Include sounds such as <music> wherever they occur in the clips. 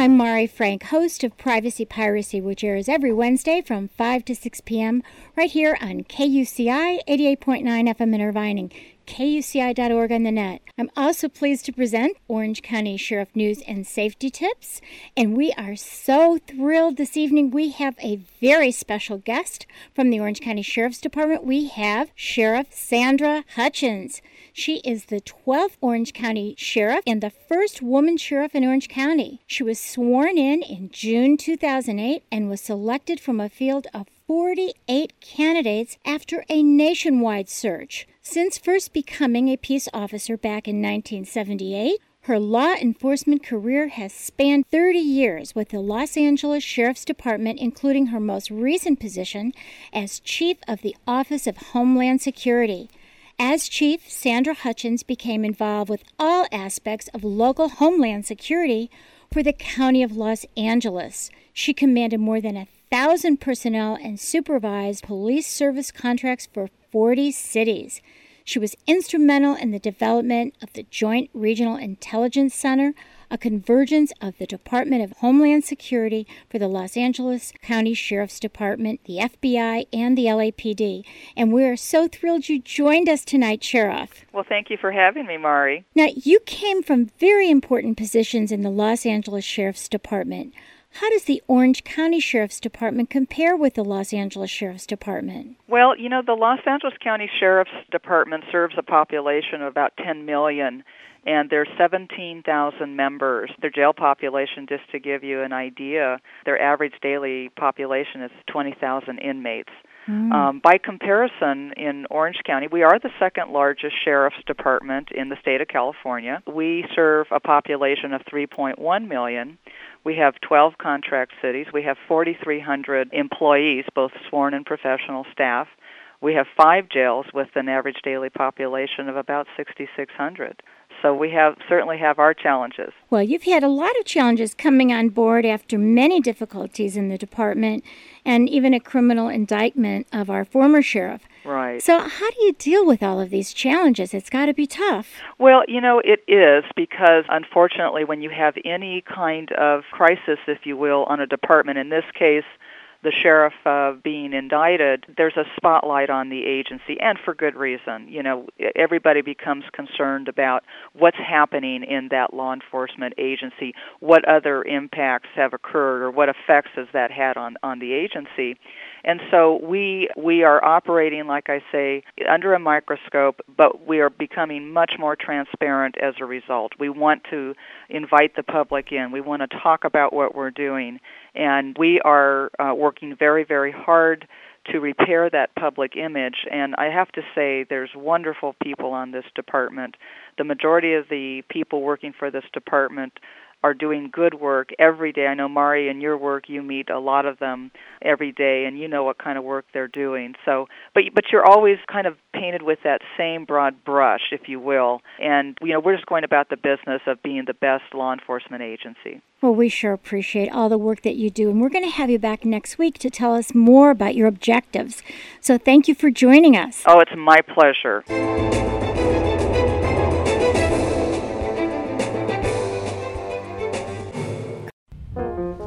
I'm Mari Frank, host of Privacy Piracy, which airs every Wednesday from 5 to 6 p.m. right here on KUCI 88.9 FM in Irvine kuci.org on the net. I'm also pleased to present Orange County Sheriff News and Safety Tips. And we are so thrilled this evening. We have a very special guest from the Orange County Sheriff's Department. We have Sheriff Sandra Hutchins. She is the 12th Orange County Sheriff and the first woman sheriff in Orange County. She was sworn in in June 2008 and was selected from a field of 48 candidates after a nationwide search. Since first becoming a peace officer back in 1978, her law enforcement career has spanned 30 years with the Los Angeles Sheriff's Department, including her most recent position as Chief of the Office of Homeland Security. As Chief, Sandra Hutchins became involved with all aspects of local homeland security for the County of Los Angeles. She commanded more than a thousand personnel and supervised police service contracts for 40 cities. She was instrumental in the development of the Joint Regional Intelligence Center, a convergence of the Department of Homeland Security for the Los Angeles County Sheriff's Department, the FBI, and the LAPD. And we're so thrilled you joined us tonight, Sheriff. Well, thank you for having me, Mari. Now, you came from very important positions in the Los Angeles Sheriff's Department. How does the Orange County Sheriff's Department compare with the Los Angeles Sheriff's Department? Well, you know, the Los Angeles County Sheriff's Department serves a population of about 10 million and there's 17,000 members. Their jail population, just to give you an idea, their average daily population is 20,000 inmates. Mm. Um, by comparison, in Orange County, we are the second largest sheriff's department in the state of California. We serve a population of 3.1 million. We have 12 contract cities. We have 4,300 employees, both sworn and professional staff. We have five jails with an average daily population of about 6,600. So we have certainly have our challenges. Well, you've had a lot of challenges coming on board after many difficulties in the department and even a criminal indictment of our former sheriff. Right. So, how do you deal with all of these challenges? It's got to be tough. Well, you know, it is because unfortunately, when you have any kind of crisis, if you will, on a department, in this case, the sheriff uh, being indicted, there's a spotlight on the agency, and for good reason. You know, everybody becomes concerned about what's happening in that law enforcement agency, what other impacts have occurred, or what effects has that had on on the agency. And so we we are operating, like I say, under a microscope, but we are becoming much more transparent as a result. We want to invite the public in. We want to talk about what we're doing, and we are uh, working very, very hard to repair that public image. And I have to say, there's wonderful people on this department. The majority of the people working for this department are doing good work every day. I know Mari in your work you meet a lot of them every day and you know what kind of work they're doing. So but but you're always kind of painted with that same broad brush, if you will. And you know, we're just going about the business of being the best law enforcement agency. Well, we sure appreciate all the work that you do, and we're going to have you back next week to tell us more about your objectives. So, thank you for joining us. Oh, it's my pleasure.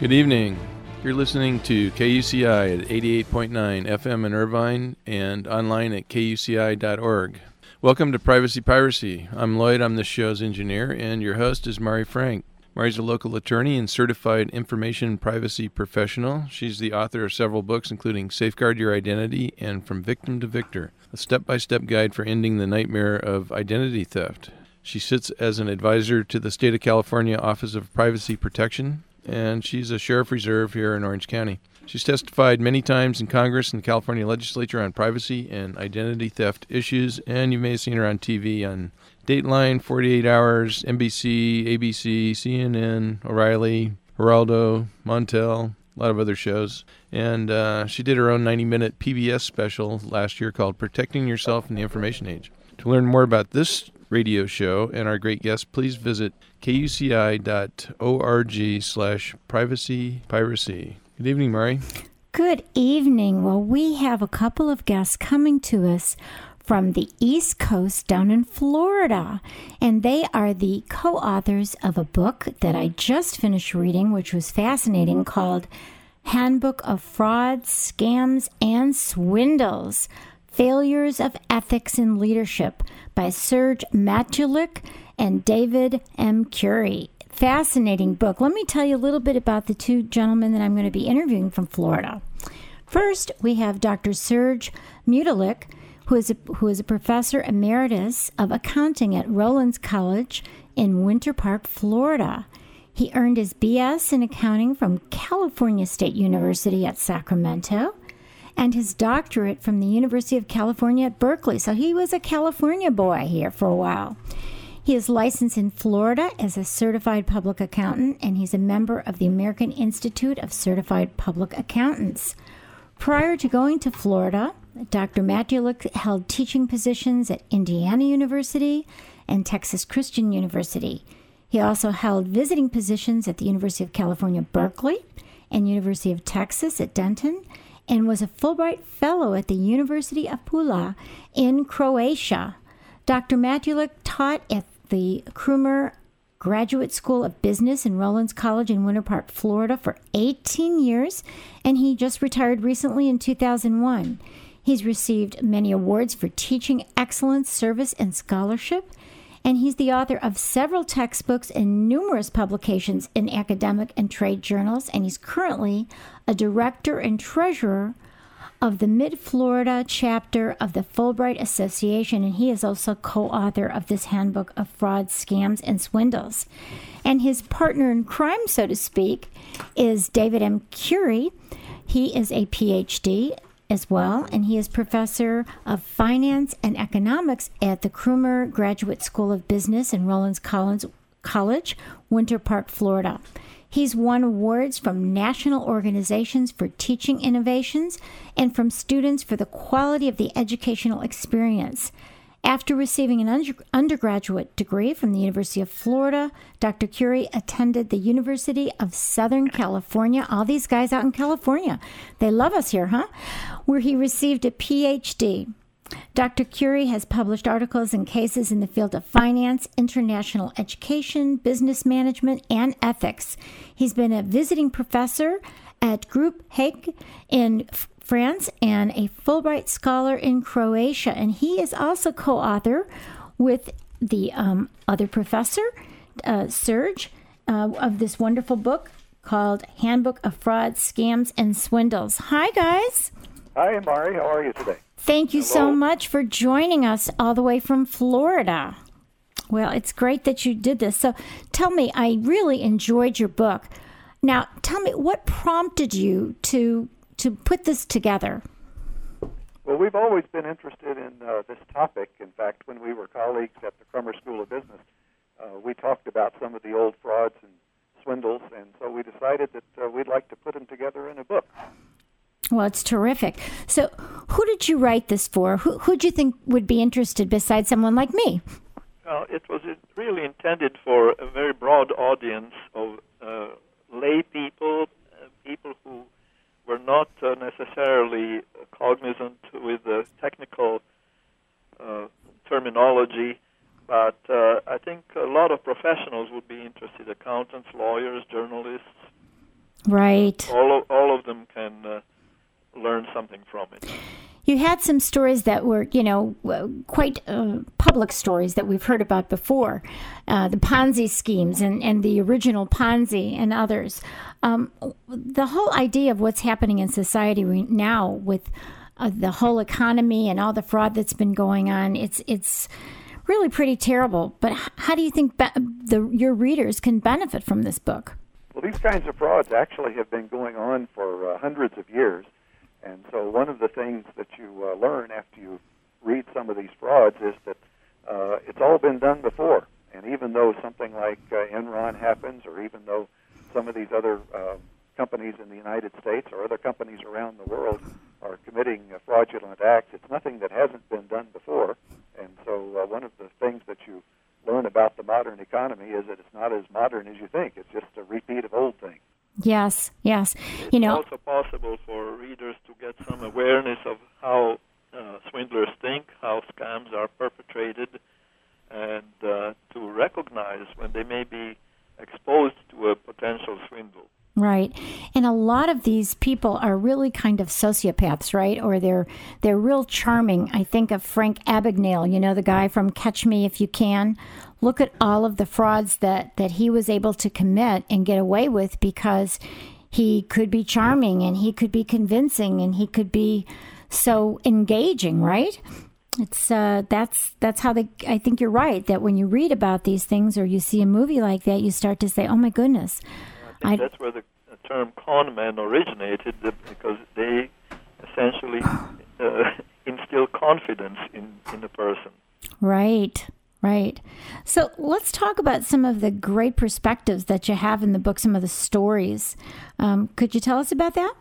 Good evening. You're listening to KUCI at 88.9 FM in Irvine and online at kuci.org. Welcome to Privacy Piracy. I'm Lloyd, I'm the show's engineer, and your host is Mari Frank. Mari's a local attorney and certified information privacy professional. She's the author of several books, including Safeguard Your Identity and From Victim to Victor, a step by step guide for ending the nightmare of identity theft. She sits as an advisor to the State of California Office of Privacy Protection and she's a sheriff reserve here in Orange County. She's testified many times in Congress and the California legislature on privacy and identity theft issues, and you may have seen her on TV on Dateline, 48 Hours, NBC, ABC, CNN, O'Reilly, Geraldo, Montel, a lot of other shows. And uh, she did her own 90 minute PBS special last year called Protecting Yourself in the Information Age. To learn more about this radio show and our great guests, please visit kuci.org slash privacy piracy. Good evening, Mari. Good evening. Well, we have a couple of guests coming to us from the East Coast down in Florida. And they are the co authors of a book that I just finished reading, which was fascinating, called Handbook of Frauds, Scams, and Swindles Failures of Ethics in Leadership by Serge Matulich and David M. Currie fascinating book. Let me tell you a little bit about the two gentlemen that I'm going to be interviewing from Florida. First, we have Dr. Serge Matulich, who is a, who is a professor emeritus of accounting at Rollins College in Winter Park, Florida. He earned his BS in accounting from California State University at Sacramento and his doctorate from the University of California at Berkeley. So he was a California boy here for a while. He is licensed in Florida as a certified public accountant, and he's a member of the American Institute of Certified Public Accountants. Prior to going to Florida, Dr. Matulich held teaching positions at Indiana University and Texas Christian University. He also held visiting positions at the University of California, Berkeley, and University of Texas at Denton, and was a Fulbright Fellow at the University of Pula in Croatia. Dr. Matulich taught at the Crummer Graduate School of Business in Rollins College in Winter Park, Florida for 18 years, and he just retired recently in 2001. He's received many awards for teaching excellence, service, and scholarship, and he's the author of several textbooks and numerous publications in academic and trade journals, and he's currently a director and treasurer of the Mid Florida chapter of the Fulbright Association, and he is also co author of this handbook of fraud, scams, and swindles. And his partner in crime, so to speak, is David M. Currie. He is a PhD as well, and he is professor of finance and economics at the Crummer Graduate School of Business in Rollins Collins College, Winter Park, Florida. He's won awards from national organizations for teaching innovations and from students for the quality of the educational experience. After receiving an under- undergraduate degree from the University of Florida, Dr. Currie attended the University of Southern California. All these guys out in California, they love us here, huh? Where he received a PhD. Dr. Currie has published articles and cases in the field of finance, international education, business management, and ethics. He's been a visiting professor at Group Hague in France and a Fulbright Scholar in Croatia. And he is also co author with the um, other professor, uh, Serge, uh, of this wonderful book called Handbook of Frauds, Scams, and Swindles. Hi, guys. Hi, Mari. How are you today? Thank you Hello. so much for joining us all the way from Florida. Well, it's great that you did this. So tell me, I really enjoyed your book. Now, tell me what prompted you to to put this together. Well, we've always been interested in uh, this topic. In fact, when we were colleagues at the Crummer School of Business, uh, we talked about some of the old frauds and swindles, and so we decided that uh, we'd like to put them together in a book. Well, it's terrific. So, who did you write this for? Who who do you think would be interested besides someone like me? Well, it was really intended for a very broad audience of uh, lay people, uh, people who were not uh, necessarily cognizant with the technical uh, terminology, but uh, I think a lot of professionals would be interested: accountants, lawyers, journalists. Right. All of, all of them can uh, learn something from it. You had some stories that were, you know, quite uh, public stories that we've heard about before uh, the Ponzi schemes and, and the original Ponzi and others. Um, the whole idea of what's happening in society now with uh, the whole economy and all the fraud that's been going on, it's, it's, really pretty terrible. But how do you think be- the, your readers can benefit from this book? Well, these kinds of frauds actually have been going on for uh, hundreds of years. And so, one of the things that you uh, learn after you read some of these frauds is that uh, it's all been done before. And even though something like uh, Enron happens, or even though some of these other uh, companies in the United States or other companies around the world are committing uh, fraudulent acts, it's nothing that hasn't been done before. And so, uh, one of the things that you learn about the modern economy is that it's not as modern as you think. It's just a repeat of old things. Yes, yes. It's You know, also possible for readers to get some awareness of how uh, swindlers think, how scams are perpetrated, and uh, to recognize when they may be exposed to a potential swindle. Right. And a lot of these people are really kind of sociopaths, right? Or they're they're real charming. I think of Frank Abagnale, you know, the guy from Catch Me If You Can. Look at all of the frauds that that he was able to commit and get away with because he could be charming and he could be convincing and he could be so engaging, right? It's uh, that's that's how they. I think you're right that when you read about these things or you see a movie like that, you start to say, "Oh my goodness." I I- that's where the term con man originated because they essentially uh, <laughs> instill confidence in, in a person. Right, right. So let's talk about some of the great perspectives that you have in the book, some of the stories. Um, could you tell us about that?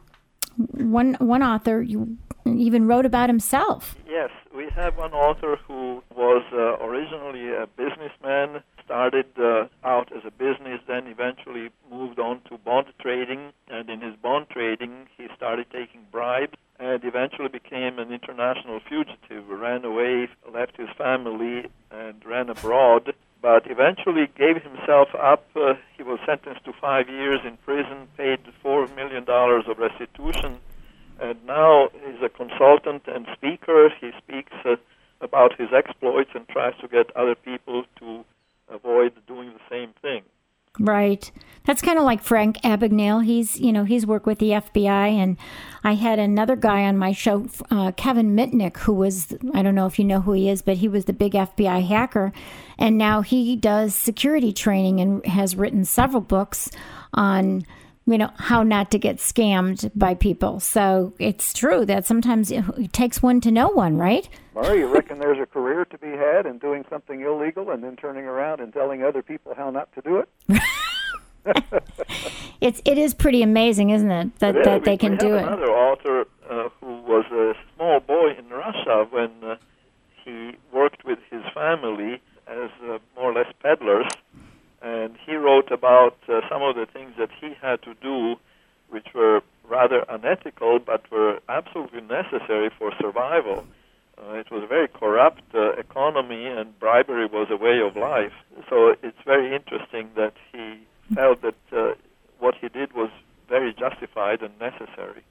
One one author you even wrote about himself. Yes, we have one author who was uh, originally a businessman, started uh, out as a business, then eventually moved on to bond trading, and in his bond trading, he started taking bribes and eventually became an international fugitive, ran away, left his family, and ran abroad. But eventually gave himself up. Uh, he was sentenced to five years in prison, paid four million dollars of restitution, and now he's a consultant and speaker. He speaks uh, about his exploits and tries to get other people to avoid doing the same thing. Right. That's kind of like Frank Abagnale. He's, you know, he's worked with the FBI, and I had another guy on my show, uh, Kevin Mitnick, who was, I don't know if you know who he is, but he was the big FBI hacker, and now he does security training and has written several books on, you know, how not to get scammed by people. So it's true that sometimes it takes one to know one, right? Murray, you reckon there's a career to be had in doing something illegal and then turning around and telling other people how not to do it? <laughs> It's it is pretty amazing, isn't it, that that they can do it. Another author uh, who was a small boy in Russia when uh, he worked with his family as uh, more or less peddlers, and he wrote about uh, some of the things that he had to do, which were rather unethical but were absolutely necessary for survival. Uh, it was a very corrupt uh, economy, and bribery was a way of life. So it's very interesting that he felt that uh, what he did was very justified and necessary.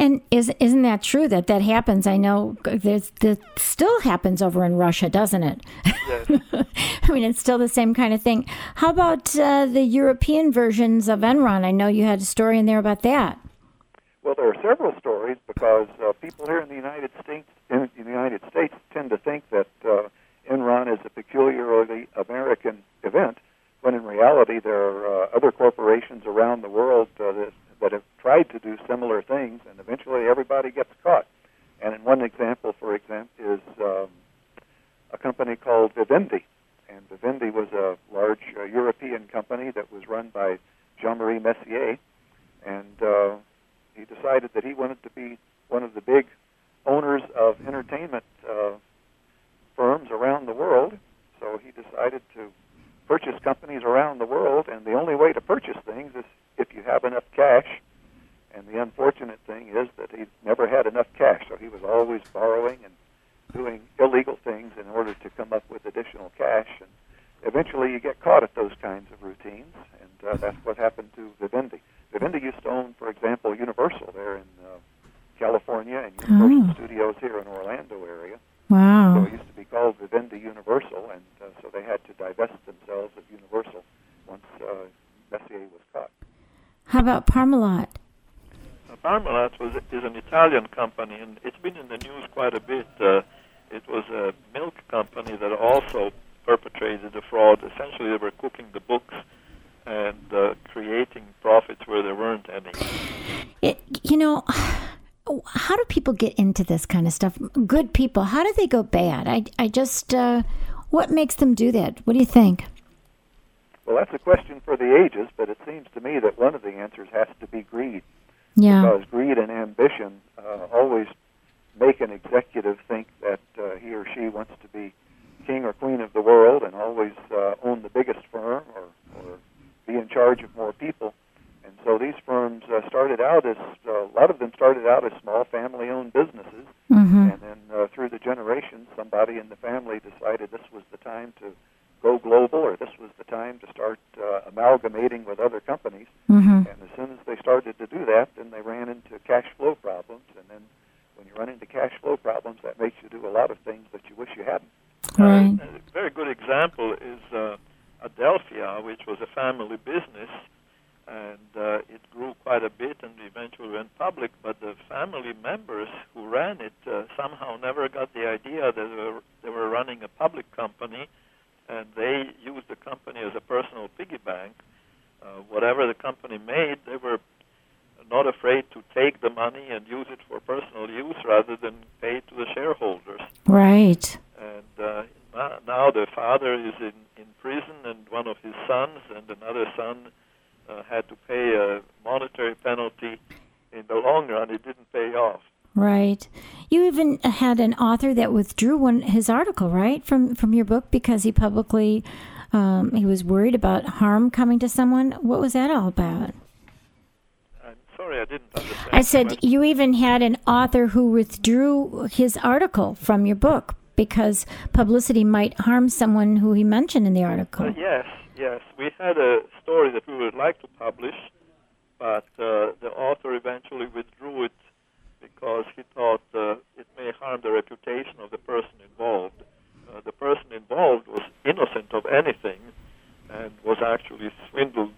And is isn't that true that that happens? I know there's that still happens over in Russia, doesn't it? Yes. <laughs> I mean, it's still the same kind of thing. How about uh, the European versions of Enron? I know you had a story in there about that. Well, there are several stories because uh, people here in the United States in the United States tend to think that uh, Enron is a peculiarly American event, when in reality there are uh, other corporations around the world uh, that, that have tried to do similar things, and eventually everybody gets caught. And in one example, for example, is um, a company called Vivendi, and Vivendi was a large uh, European company that was run by Jean-Marie Messier, and uh, he decided that he wanted to be one of the big owners of entertainment uh, firms around the world. So he decided to purchase companies around the world, and the only way to purchase things is if you have enough cash. And the unfortunate thing is that he never had enough cash, so he was always borrowing and doing illegal things in order to come up with additional cash. And eventually, you get caught at those kinds of routines, and uh, that's what happened to Vivendi. Vivendi used to own, for example, Universal there in uh, California and Universal Oh. Studios here in Orlando area. Wow. So it used to be called Vivendi Universal, and uh, so they had to divest themselves of Universal once uh, Messier was caught. How about Parmalat? Uh, Parmalat was, is an Italian company, and it's been in the news quite a bit. Uh, it was a milk company that also perpetrated the fraud. Essentially, they were cooking the books and uh, creating profits where there weren't any. It, you know, how do people get into this kind of stuff? Good people, how do they go bad? I, I just, uh, what makes them do that? What do you think? Well, that's a question for the ages, but it seems to me that one of the answers has to be greed. Yeah. Because greed and ambition uh, always make an executive think that uh, he or she wants to be king or queen of the world and always uh, own the biggest firm or, or be in charge of more people. And so these firms uh, started out as uh, a lot of them started out as small family-owned businesses, Mm-hmm. and then uh, through the generations, somebody in the family decided this was the time to go global, or this was the time to start uh, amalgamating with other companies. Mm-hmm. And as soon as they started to do that, then they ran into cash flow problems. And then when you run into cash flow problems, that makes you do a lot of things that you wish you hadn't. Right. Uh, a very good example is uh, Adelphia, which was a family business, and uh, it grew quite a bit and eventually went public. But the family members who ran it uh, somehow never got the idea that they were, they were running a public company, and they used the company as a personal piggy bank. Uh, whatever the company made, they were not afraid to take the money and use it for personal use rather than pay to the shareholders Right. and uh, now- now the father is in, in prison, and one of his sons and another son uh, had to pay a monetary penalty. In the long run, it didn't pay off. Right. You even had an author that withdrew one his article, right, from from your book because he publicly um, he was worried about harm coming to someone. What was that all about? I'm sorry, I didn't understand. I said you even had an author who withdrew his article from your book because publicity might harm someone who he mentioned in the article. Uh, yes, yes. We had a story that we would like to publish, but uh, the author eventually withdrew it because he thought uh, it may harm the reputation of the person involved. Uh, the person involved was innocent of anything and was actually swindled,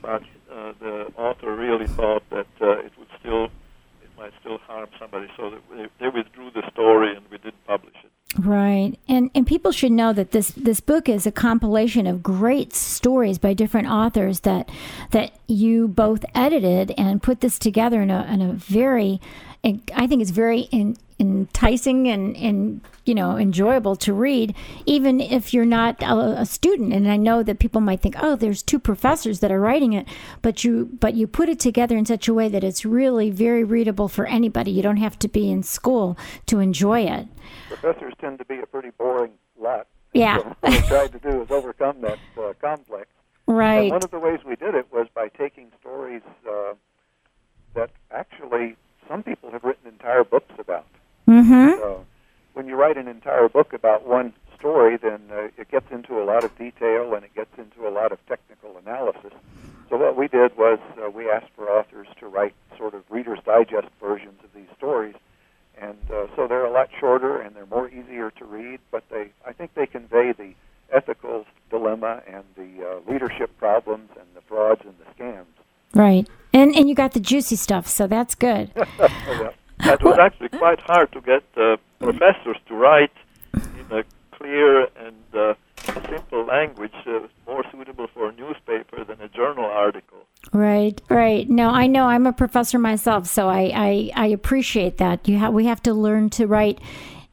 but uh, the author really thought that uh, it would still, it might still harm somebody, so they, they withdrew the story and we didn't publish it. Right. And and people should know that this this book is a compilation of great stories by different authors that that you both edited and put this together in a in a very I think it's very in, enticing and, and you know enjoyable to read even if you're not a, a student and I know that people might think oh there's two professors that are writing it but you but you put it together in such a way that it's really very readable for anybody you don't have to be in school to enjoy it Professors tend to be a pretty boring lot. Yeah. So <laughs> what we tried to do is overcome that uh, complex. And right one of the ways we did it was by taking stories uh, that actually some people have written entire books about. mhm So when you write an entire book about one story, then uh, it gets into a lot of detail and it gets into a lot of technical analysis. So what we did was uh, we asked for authors to write sort of Reader's Digest versions of these stories, and uh, so they're a lot shorter and they're more easier to read. But they, I think, they convey the ethical dilemma and the uh, leadership problems and the frauds and the scams. Right and and you got the juicy stuff so that's good <laughs> Yeah. It was actually quite hard to get uh, professors to write in a clear and uh, simple language uh, more suitable for a newspaper than a journal article. Right, right. No, I know I'm a professor myself, so I, I, I appreciate that. You have we have to learn to write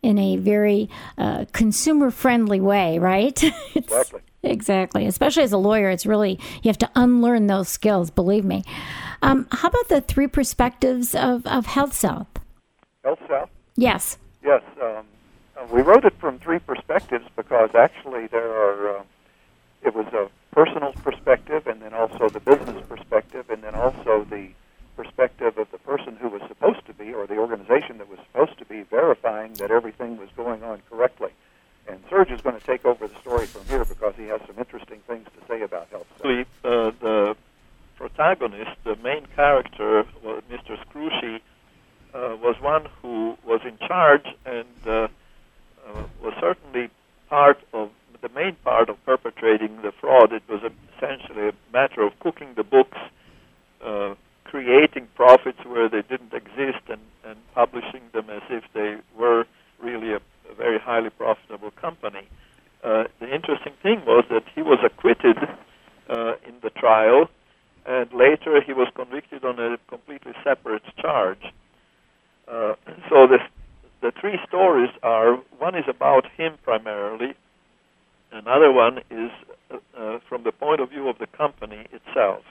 in a very uh, consumer friendly way, right? <laughs> Exactly. Exactly. Especially as a lawyer, it's really you have to unlearn those skills. Believe me. Um, how about the three perspectives of of HealthSouth? Health South. Yes. Yes, um, uh, we wrote it from three perspectives because actually there are. Uh, it was a personal perspective, and then also the business perspective, and then also the perspective of the person who was supposed to be, or the organization that was supposed to be, verifying that everything was going on correctly. And Serge is going to take over the story from here because he has some interesting things to say about health. Actually, uh, the protagonist, the main character, Mr. Scrushy, uh, was one who was in charge and uh, uh, was certainly part of the main part of perpetrating the fraud. It was essentially a matter of cooking the books, uh, creating profits where they didn't exist, and, and publishing them as if they were really a, a very highly profitable company. Uh, the interesting thing was that he was acquitted uh, in the trial, and later he was convicted on a completely separate charge. Uh, so the the three stories are one is about him primarily, another one is uh, uh, from the point of view of the company itself,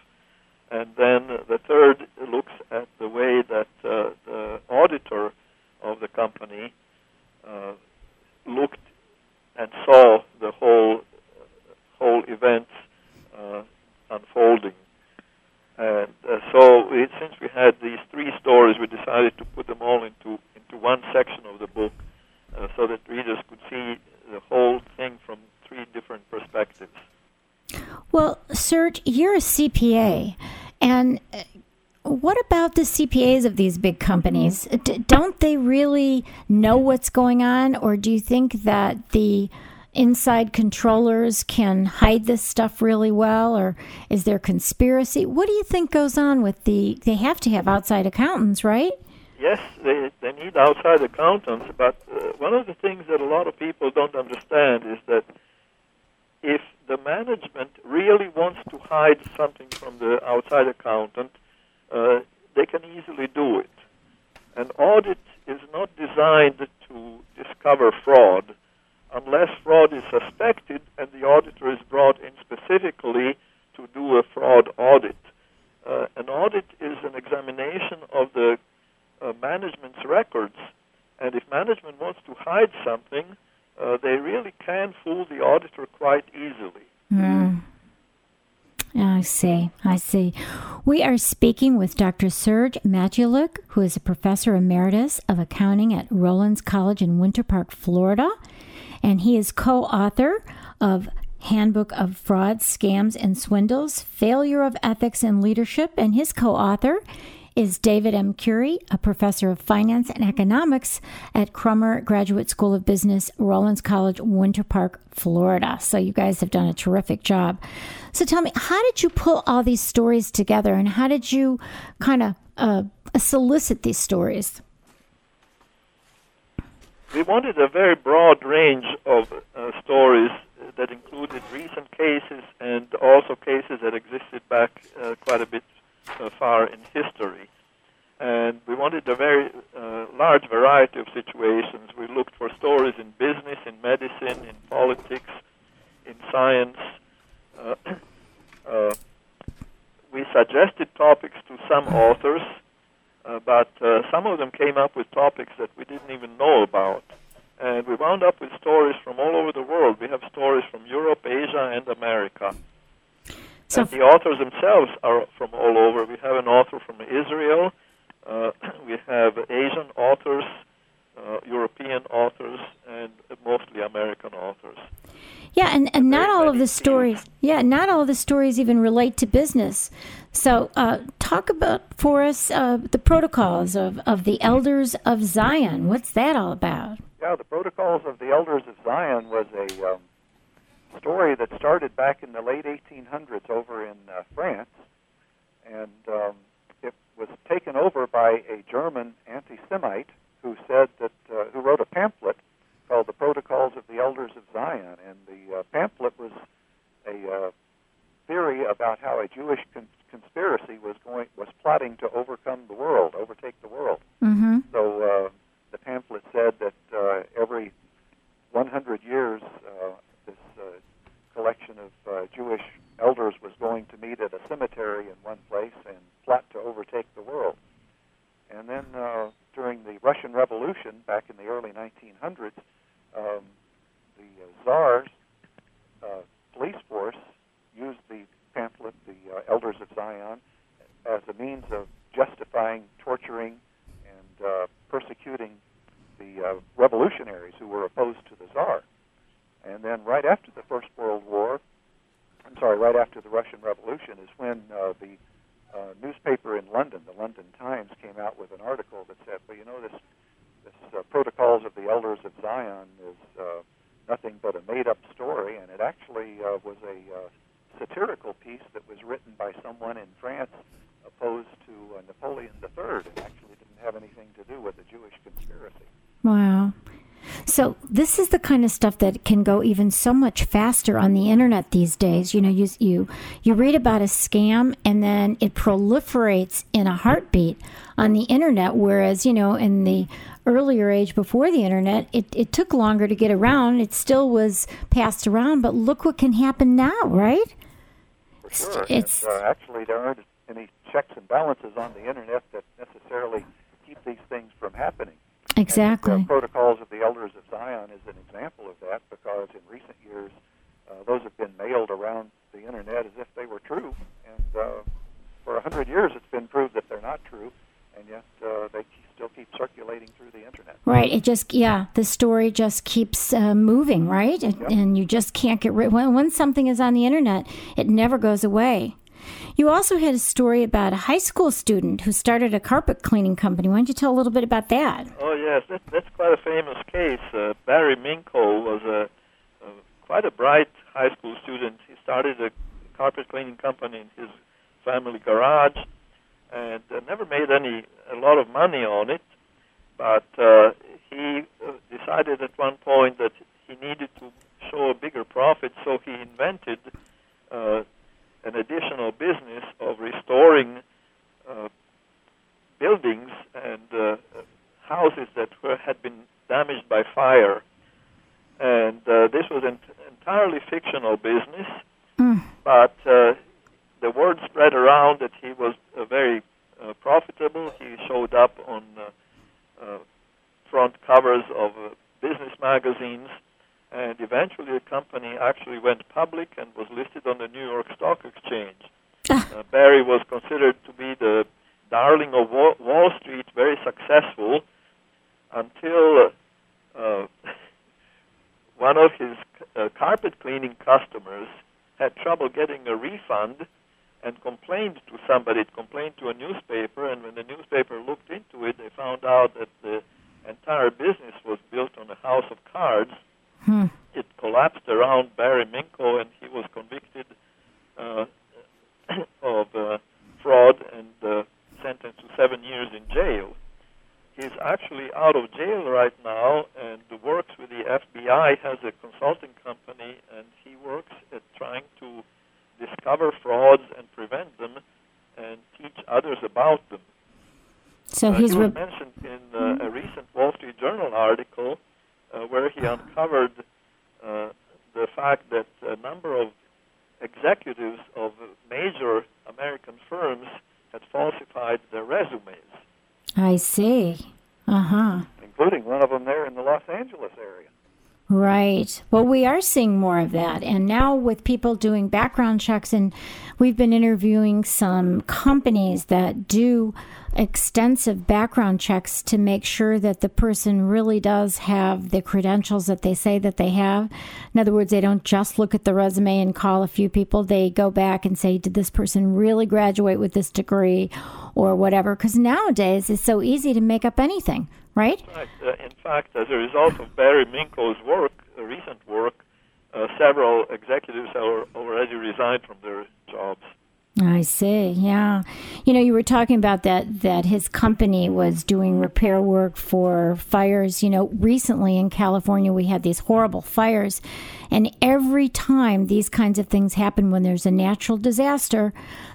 and then the third looks at the way that uh, the auditor of the company looked and saw the whole whole event uh, unfolding. And uh, so, since we had these three stories, we decided to put them all into into one section of the book, uh, so that readers could see the whole thing from three different perspectives. Well, Serge, you're a CPA, and uh, what about the CPAs of these big companies? D- really know what's going on, or do you think that the inside controllers can hide this stuff really well, or is there conspiracy? What do you think goes on with the? They have to have outside accountants, right? Yes, they they need outside accountants, but uh, one of the things that a lot of people don't understand is that if the management really wants to hide something from the outside accountant, uh, they can easily do it. An audit is not designed to discover fraud unless fraud is suspected and the auditor is brought in specifically to do a fraud audit. Uh, an audit is an examination of the uh, management's records, and if management wants to hide something, uh, they really can fool the auditor quite easily. Mm. I see. I see. We are speaking with Dr. Serge Matulich, who is a professor emeritus of accounting at Rollins College in Winter Park, Florida, and he is co-author of Handbook of Frauds, Scams, and Swindles: Failure of Ethics and Leadership, and his co-author is David M. Currie, a professor of finance and economics at Crummer Graduate School of Business, Rollins College, Winter Park, Florida. So you guys have done a terrific job. So tell me, how did you pull all these stories together and how did you kind of uh, solicit these stories? We wanted a very broad range of uh, stories that included recent cases and also cases that existed back uh, quite a bit uh, far in history. And we wanted a very uh, large variety of situations. We looked for stories in business, in medicine, in politics, in science. Uh, <coughs> uh we suggested topics to some authors, uh, but uh, some of them came up with topics that we didn't even know about. And we wound up with stories from all over the world. We have stories from Europe, Asia, and America. So and the authors themselves are from all over. We have an author from Israel. Uh, <clears throat> we have Asian authors, uh, European authors, and mostly American authors. Yeah, and, and not all of the stories. Yeah, not all of the stories even relate to business. So, uh, talk about for us uh, the protocols of, of the Elders of Zion. What's that all about? Yeah, the protocols of the Elders of Zion was a um, story that started back in the late 1800s over in uh, France, and um, it was taken over by a German anti-Semite who said that uh, who wrote a pamphlet called "The Protocols of the Elders of Zion," and the uh, pamphlet was a uh, theory about how a Jewish con- conspiracy was going was plotting to overcome the world, overtake the world. Mm-hmm. So uh, the pamphlet said that uh, every 100 years, uh, this uh, collection of uh, Jewish elders was going to meet at a cemetery in one place and plot to overtake the world. And then uh, during the Russian Revolution back in the early 1900s, um, the uh, Tsar's uh, police force used the pamphlet, the uh, Elders of Zion, as a means of justifying torturing and uh, persecuting the uh, revolutionaries who were opposed to the Tsar. And then right after the First World War, I'm sorry, right after the Russian Revolution is when uh, the uh, newspaper in London, the London Times, came out with an article that said, well, you know, this, this uh, Protocols of the Elders of Zion is uh, nothing but a made-up story, and it actually uh, was a uh, satirical piece that was written by someone in France opposed to uh, Napoleon III, and actually didn't have anything to do with the Jewish conspiracy. Wow. So this is the kind of stuff that can go even so much faster on the internet these days. You know, you you you read about a scam and then it proliferates in a heartbeat on the internet. Whereas you know, in the earlier age before the internet, it, it took longer to get around. It still was passed around, but look what can happen now, right? Sure. It's uh, actually there aren't any checks and balances on the internet that necessarily keep these things from happening. Exactly. The Protocols of the Elders of Zion is an example of that because in recent years, uh, those have been mailed around the internet as if they were true, and uh, for a hundred years it's been proved that they're not true, and yet uh, they still keep circulating through the internet. Right. It just yeah, the story just keeps uh, moving, right? And, yep. and you just can't get rid. When, when something is on the internet, it never goes away. You also had a story about a high school student who started a carpet cleaning company. Why don't you tell a little bit about that? Oh yes, that, that's quite a famous case. Uh, Barry Minkow was a, a quite a bright high school student. He started a carpet cleaning company in his family garage, and uh, never made any a lot of money on it. But uh, he uh, decided at one point that he needed to show a bigger profit, so he invented uh, an additional business of restoring uh, buildings and uh, houses that were, had been damaged by fire. And uh, this was an entirely fictional business, mm. but uh, the word spread around that he was uh, very uh, profitable. He showed up on front covers of business magazines and eventually the company actually went public and was listed on the New York Stock Exchange. Ah. uh, Barry was considered to be the darling of Wall Street, very successful, until uh, <laughs> one of his uh, carpet cleaning customers had trouble getting a refund and complained to somebody, complained to a newspaper, and when the newspaper looked into it, they found out that the entire business was built on a house of cards Hmm. It collapsed around Barry Minkow, and he was convicted uh, <coughs> of uh, fraud and uh, sentenced to seven years in jail. He's actually out of jail right now and works with the FBI, has a consulting company, and he works at trying to discover frauds and prevent them and teach others about them. So uh, he's re- mentioned in uh, a recent Wall Street Journal article where he uncovered uh, the fact that a number of executives of major American firms had falsified their resumes. I see. Uh huh. Including one of them there in the Los Angeles area. Right. Well, we are seeing more of that. And now with people doing background checks, and we've been interviewing some companies that do extensive background checks to make sure that the person really does have the credentials that they say that they have. In other words, they don't just look at the resume and call a few people. They go back and say, did this person really graduate with this degree or whatever? Because nowadays it's so easy to make up anything, right? Right. Uh, in fact, as a result of Barry Minkow's work, uh, recent work, uh, several executives have already resigned from their jobs. I see. Yeah. You know, you were talking about that that his company was doing repair work for fires, you know, recently in California we had these horrible fires and every time these kinds of things happen when there's a natural disaster,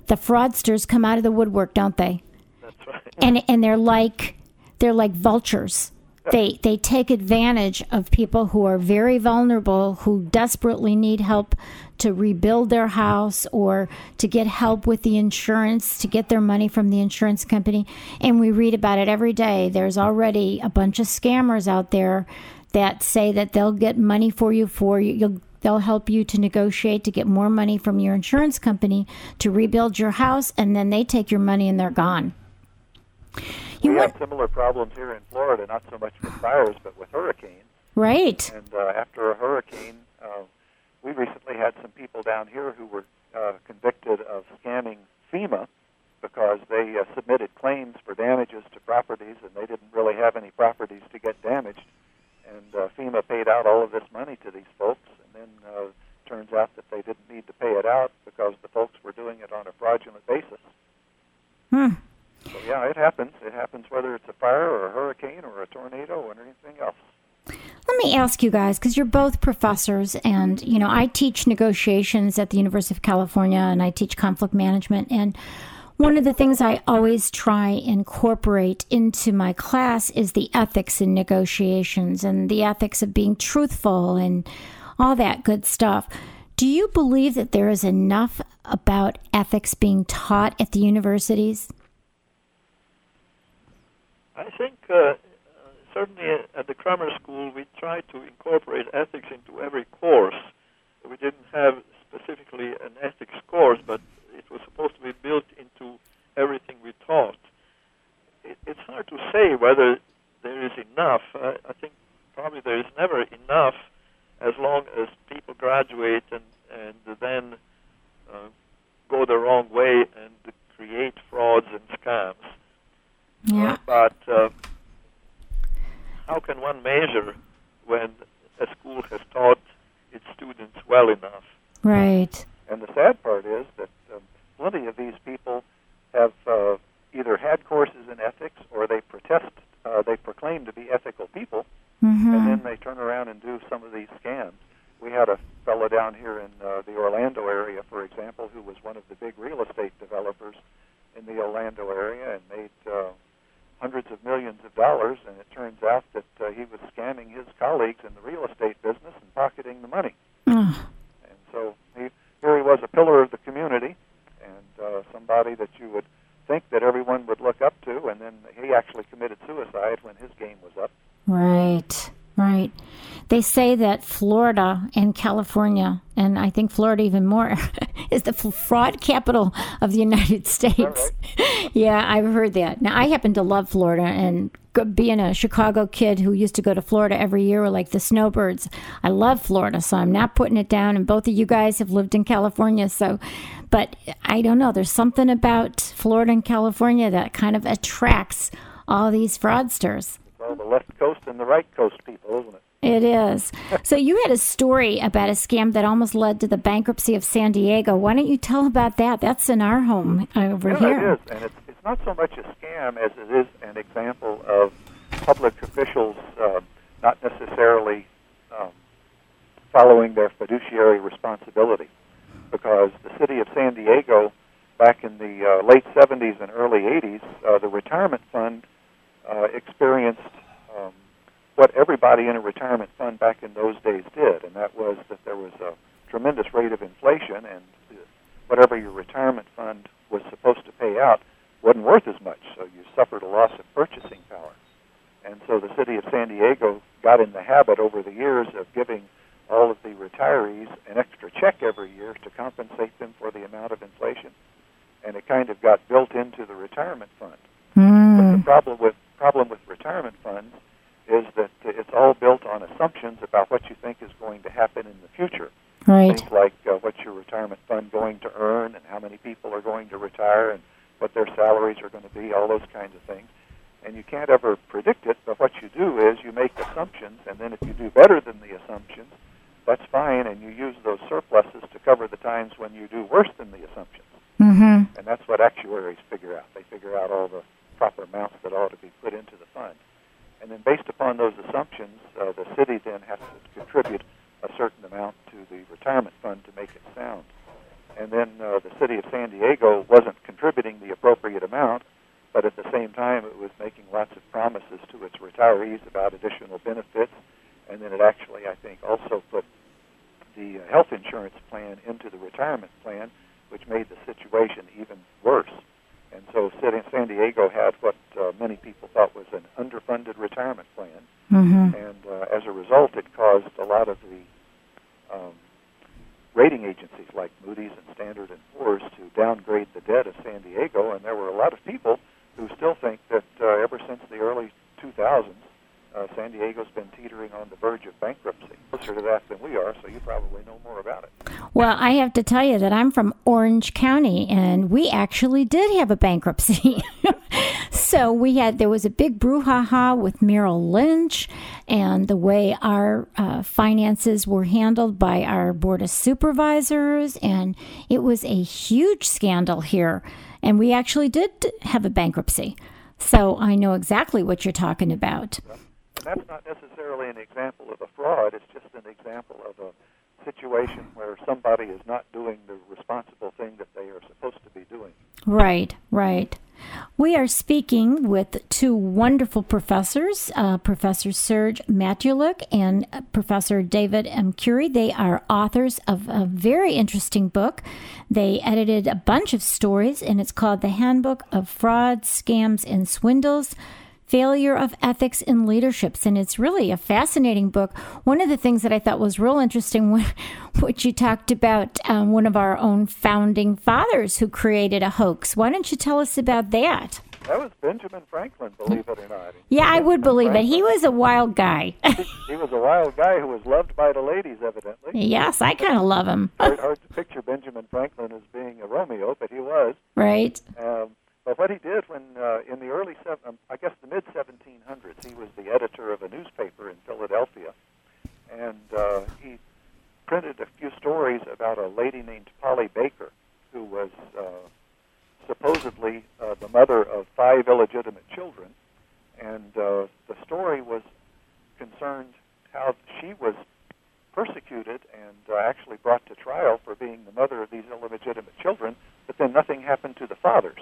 the fraudsters come out of the woodwork, don't they? That's right. And and they're like they're like vultures. They they take advantage of people who are very vulnerable, who desperately need help to rebuild their house or to get help with the insurance, to get their money from the insurance company. And we read about it every day. There's already a bunch of scammers out there that say that they'll get money for you for you. You'll They'll help you to negotiate to get more money from your insurance company to rebuild your house, and then they take your money and they're gone. You we have similar problems here in Florida, not so much with fires, but with hurricanes. Right. And uh, after a hurricane, uh, we recently had some people down here who were uh, convicted of scamming FEMA because they uh, submitted claims for damages to properties and they didn't really have any properties to get damaged. And uh, FEMA paid out all of this money to these folks, and then uh, turns out that they didn't need to pay it out because the folks were doing it on a fraudulent basis. Hmm. So yeah, it happens. It happens whether it's a fire or a hurricane or a tornado or anything else. Let me ask you guys, because you're both professors, and you know, I teach negotiations at the University of California, and I teach conflict management, and one of the things I always try incorporate into my class is the ethics in negotiations and the ethics of being truthful and all that good stuff. Do you believe that there is enough about ethics being taught at the universities? I think uh, certainly at the grammar school we tried to incorporate ethics into every course. We didn't have specifically an ethics course, but it was supposed to be built into everything we taught. It, it's hard to say whether there is enough. I, I think probably there is never enough as long as people graduate and, and then uh, go the wrong way and create frauds and scams. Yeah. Uh, but uh, how can one measure when a school has taught its students well enough? Right. And the sad part is that um, plenty of these people have uh, either had courses in ethics or they protest, uh, they proclaim to be ethical people, Mm-hmm. and then they turn around and do some of these scams. We had a fellow down here in uh, the Orlando area, for example, who was one of the big real estate developers in the Orlando area and made uh, hundreds of millions of dollars. And it turns out that uh, he was scamming his colleagues in the real estate business and pocketing the money. Ugh. And so he, here he was, a pillar of the community, and uh, somebody that you would think that everyone would look up to. And then he actually committed suicide when his game was up. Right, right. They say that Florida and California, and I think Florida even more, <laughs> is the fraud capital of the United <laughs> States. yeah, I've heard that. Now, I happen to love Florida, and being a Chicago kid who used to go to Florida every year, like the snowbirds, I love Florida, so I'm not putting it down. And both of you guys have lived in California, so, but I don't know. There's something about Florida and California that kind of attracts all these fraudsters. Well, the left coast and the right coast people, isn't it? It is. So you had a story about a scam that almost led to the bankruptcy of San Diego. Why don't you tell about that? That's in our home over yeah, here. it is, and it's, it's not so much a scam as it is an example of public officials uh, not necessarily um, following their fiduciary responsibility. Because the city of San Diego, back in the uh, late 70s and early 80s, uh, the retirement fund uh, experienced um, what everybody in a retirement fund back in those days did, and that was that there was a tremendous rate of inflation, and whatever your retirement fund was supposed to pay out wasn't worth as much, so you suffered a loss of purchasing power. And so the city of San Diego got in the habit over the years of giving all of the retirees an extra check every year to compensate them for the amount of inflation. And it kind of got built into the retirement fund. But the Mm, problem with problem with retirement funds is that it's all built on assumptions about what you think is going to happen in the future. right. Things like uh, what's your retirement fund going to earn, and how many people are going to retire, and what their salaries are going to be, all those kinds of things. And you can't ever predict it, but what you do is you make assumptions, and then if you do better than the assumptions, that's fine, and you use those surpluses to cover the times when you do worse than the assumptions. Mm-hmm. And that's what actuaries figure out. They figure out all the proper amounts that ought to be put into the fund. And then based upon those assumptions, uh, the city then has to contribute a certain amount to the retirement fund to make it sound. And then uh, the city of San Diego wasn't contributing the appropriate amount, but at the same time it was making lots of promises to its retirees about additional benefits. And then it actually, I think, also put the health insurance plan into the retirement plan, which made the situation even worse. And so San Diego had what uh, many people thought was an underfunded retirement plan, Mm-hmm. and uh, as a result, it caused a lot of the um, rating agencies like Moody's and Standard and Poor's to downgrade the debt of San Diego. And there were a lot of people who still think that uh, ever since the early 2000s, uh, San Diego's been teetering on the verge of bankruptcy. Closer to that than we are, so you probably know more about it. Well, I have to tell you that I'm from Orange County, and we actually did have a bankruptcy. <laughs> so we had there was a big brouhaha with Merrill Lynch, and the way our uh, finances were handled by our board of supervisors, and it was a huge scandal here. And we actually did have a bankruptcy. So I know exactly what you're talking about. And that's not necessarily an example of a fraud, it's just an example of a situation where somebody is not doing the responsible thing that they are supposed to be doing. Right, right. We are speaking with two wonderful professors, uh, Professor Serge Matulich and Professor David M. Currie. They are authors of a very interesting book. They edited a bunch of stories, and it's called The Handbook of Frauds, Scams, and Swindles Failure of Ethics in Leaderships. And it's really a fascinating book. One of the things that I thought was real interesting, which <laughs> you talked about um, one of our own founding fathers who created a hoax. Why don't you tell us about that? That was Benjamin Franklin, believe it or not. Yeah, I would believe Franklin. it. He was a wild guy. <laughs> he, he, was a wild guy who was loved by the ladies, evidently. Yes, I kind of love him. hard, hard to picture Benjamin Franklin as being a Romeo, but he was. Right. Um, but what he did when, uh, in the early, seven, um, I guess the mid 1700s, he was the editor of a newspaper in Philadelphia, and uh, he printed a few stories about a lady named Polly Baker, who was uh, supposedly uh, the mother of five illegitimate children, and uh, the story was concerned how she was persecuted and uh, actually brought to trial for being the mother of these illegitimate children, but then nothing happened to the fathers.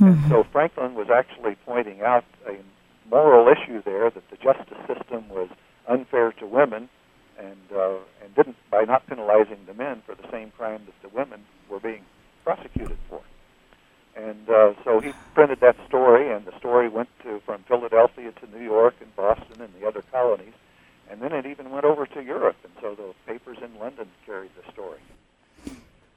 Mm-hmm. So Franklin was actually pointing out a moral issue there that the justice system was unfair to women, and uh, and didn't by not penalizing the men for the same crime that the women were being prosecuted for. And uh, so he printed that story, and the story went to from Philadelphia to New York and Boston and the other colonies, and then it even went over to Europe, and so the papers in London carried the story.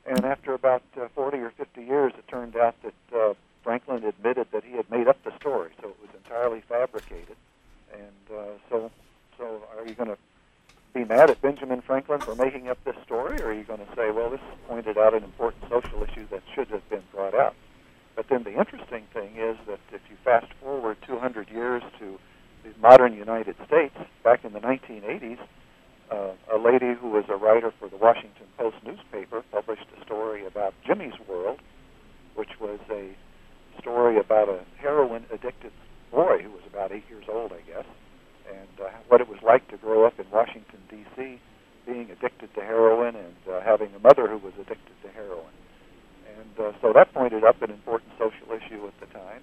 And after about uh, 40 or 50 years, it turned out that uh, Franklin admitted that he had made up the story, so it was entirely fabricated. And uh, so, so are you going to be mad at Benjamin Franklin for making up this story, or are you going to say, well, this pointed out an important social issue that should have been brought out? But then the interesting thing is that if you fast forward 200 years to the modern United States, back in the 1980s, uh, a lady who was a writer for the Washington Post newspaper published a story about Jimmy's World, which was a about a heroin addicted boy who was about eight years old, I guess, and uh, what it was like to grow up in Washington, D.C., being addicted to heroin and uh, having a mother who was addicted to heroin. And uh, so that pointed up an important social issue at the time.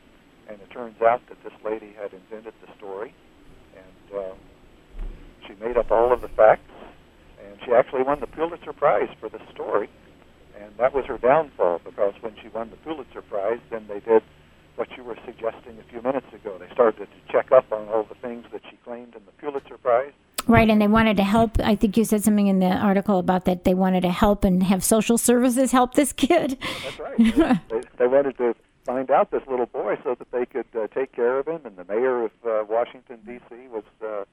And it turns out that this lady had invented the story, and uh, she made up all of the facts, and she actually won the Pulitzer Prize for the story. And that was her downfall because when she won the Pulitzer Prize, then they did what you were suggesting a few minutes ago. They started to check up on all the things that she claimed in the Pulitzer Prize. Right, and they wanted to help. I think you said something in the article about that they wanted to help and have social services help this kid. That's right. they, <laughs> they, wanted to find out this little boy so that they could uh, take care of him. And the mayor of uh, Washington D.C. was uh,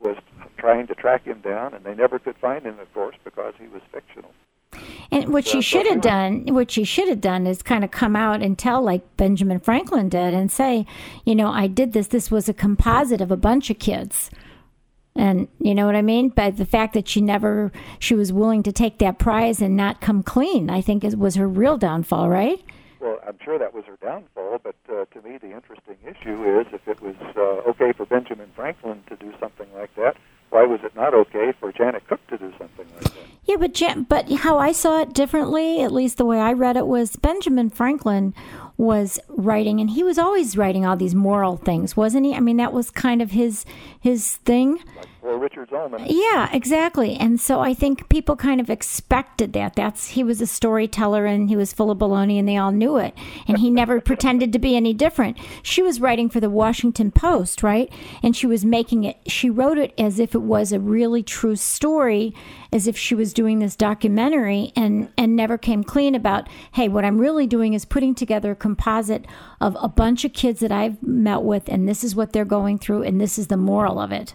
was trying to track him down, and they never could find him, of course, because he was fictional. And what she should have done, what she should have done is kind of come out and tell, like Benjamin Franklin did, and say, you know, I did this. This was a composite of a bunch of kids. And you know what I mean? By the fact that she never, she was willing to take that prize and not come clean, I think it was her real downfall, right? Well, I'm sure that was her downfall, but uh, to me, the interesting issue is if it was uh, okay for Benjamin Franklin to do something like that, why was it not okay for Janet Cooke to do something like that? Yeah, but Jan- but how I saw it differently, at least the way I read it, was Benjamin Franklin was writing, and he was always writing all these moral things, wasn't he? I mean, that was kind of his his thing. For Richard Zolman. Yeah, exactly. And so I think people kind of expected that. That's he was a storyteller, and he was full of baloney, and they all knew it. And he never <laughs> pretended to be any different. She was writing for the Washington Post, right? And she was making it. She wrote it as if it was a really true story, as if she was doing this documentary, and and never came clean about, hey, what I'm really doing is putting together a composite of a bunch of kids that I've met with, and this is what they're going through, and this is the moral of it.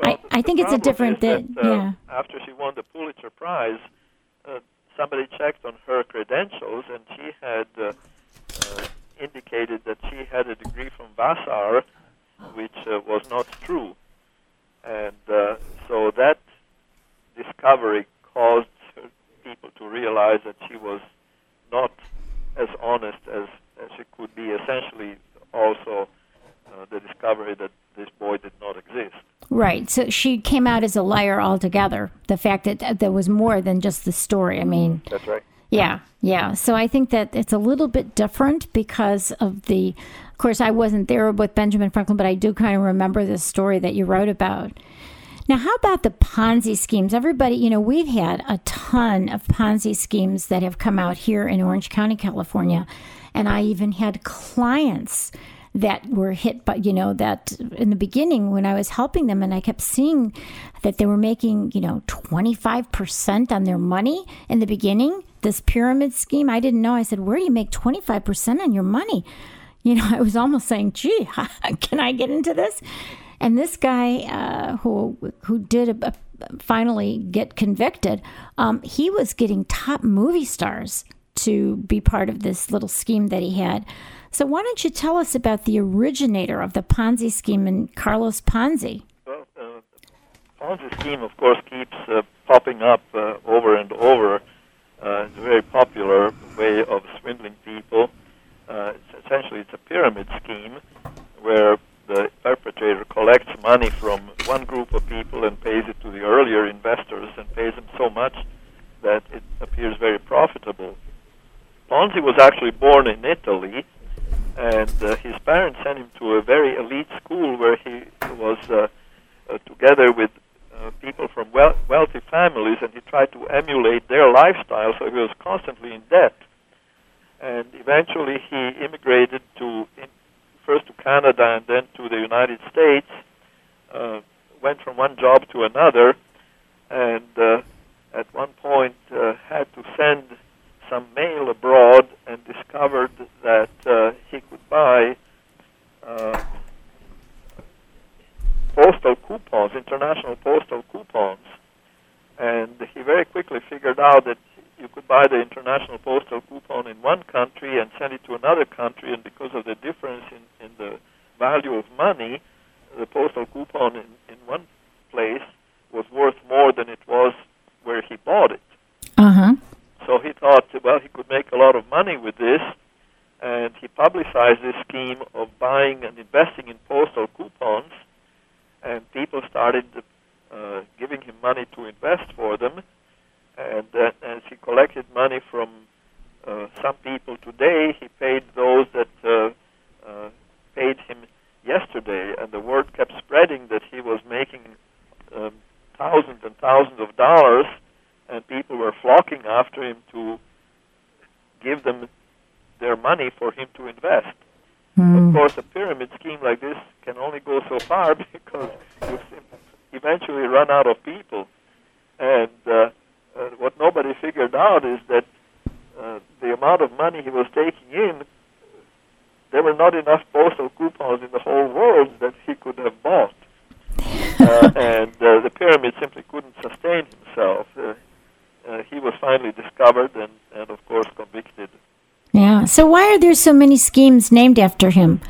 Well, I, I think it's a different thing. Uh, yeah. After she won the Pulitzer Prize, uh, somebody checked on her credentials, and she had uh, uh, indicated that she had a degree from Vassar, which uh, was not true, and uh, so that discovery caused people to realize that she was not as honest as, as she could be. Essentially, also uh, the discovery that this boy did not exist. Right. So she came out as a liar altogether. The fact that, that there was more than just the story. I mean, That's right. yeah, yeah. So I think that it's a little bit different because of the. Of course, I wasn't there with Benjamin Franklin, but I do kind of remember the story that you wrote about. Now, how about the Ponzi schemes? Everybody, you know, we've had a ton of Ponzi schemes that have come out here in Orange County, California. And I even had clients that were hit by, you know, that in the beginning when I was helping them and I kept seeing that they were making, you know, 25% on their money in the beginning, this pyramid scheme. I didn't know. I said, where do you make 25% on your money? <laughs> You know, I was almost saying, gee, <laughs> can I get into this? And this guy uh, who who did a, a, finally get convicted, um, he was getting top movie stars to be part of this little scheme that he had. So why don't you tell us about the originator of the Ponzi scheme and Carlos Ponzi? Well, uh, Ponzi scheme, of course, keeps uh, popping up uh, over and over. Uh, it's a very popular way of swindling people. Uh, it's essentially, it's a pyramid scheme where the perpetrator collects money from one group of people and pays it to the earlier investors and pays them so much that it appears very profitable. Ponzi was actually born in Italy, eventually run out of people. And uh, uh, what nobody figured out is that uh, the amount of money he was taking in, there were not enough postal coupons in the whole world that he could have bought. <laughs> uh, and uh, the pyramid simply couldn't sustain himself. Uh, uh, he was finally discovered and, and, of course, convicted. Yeah. So why are there so many schemes named after him?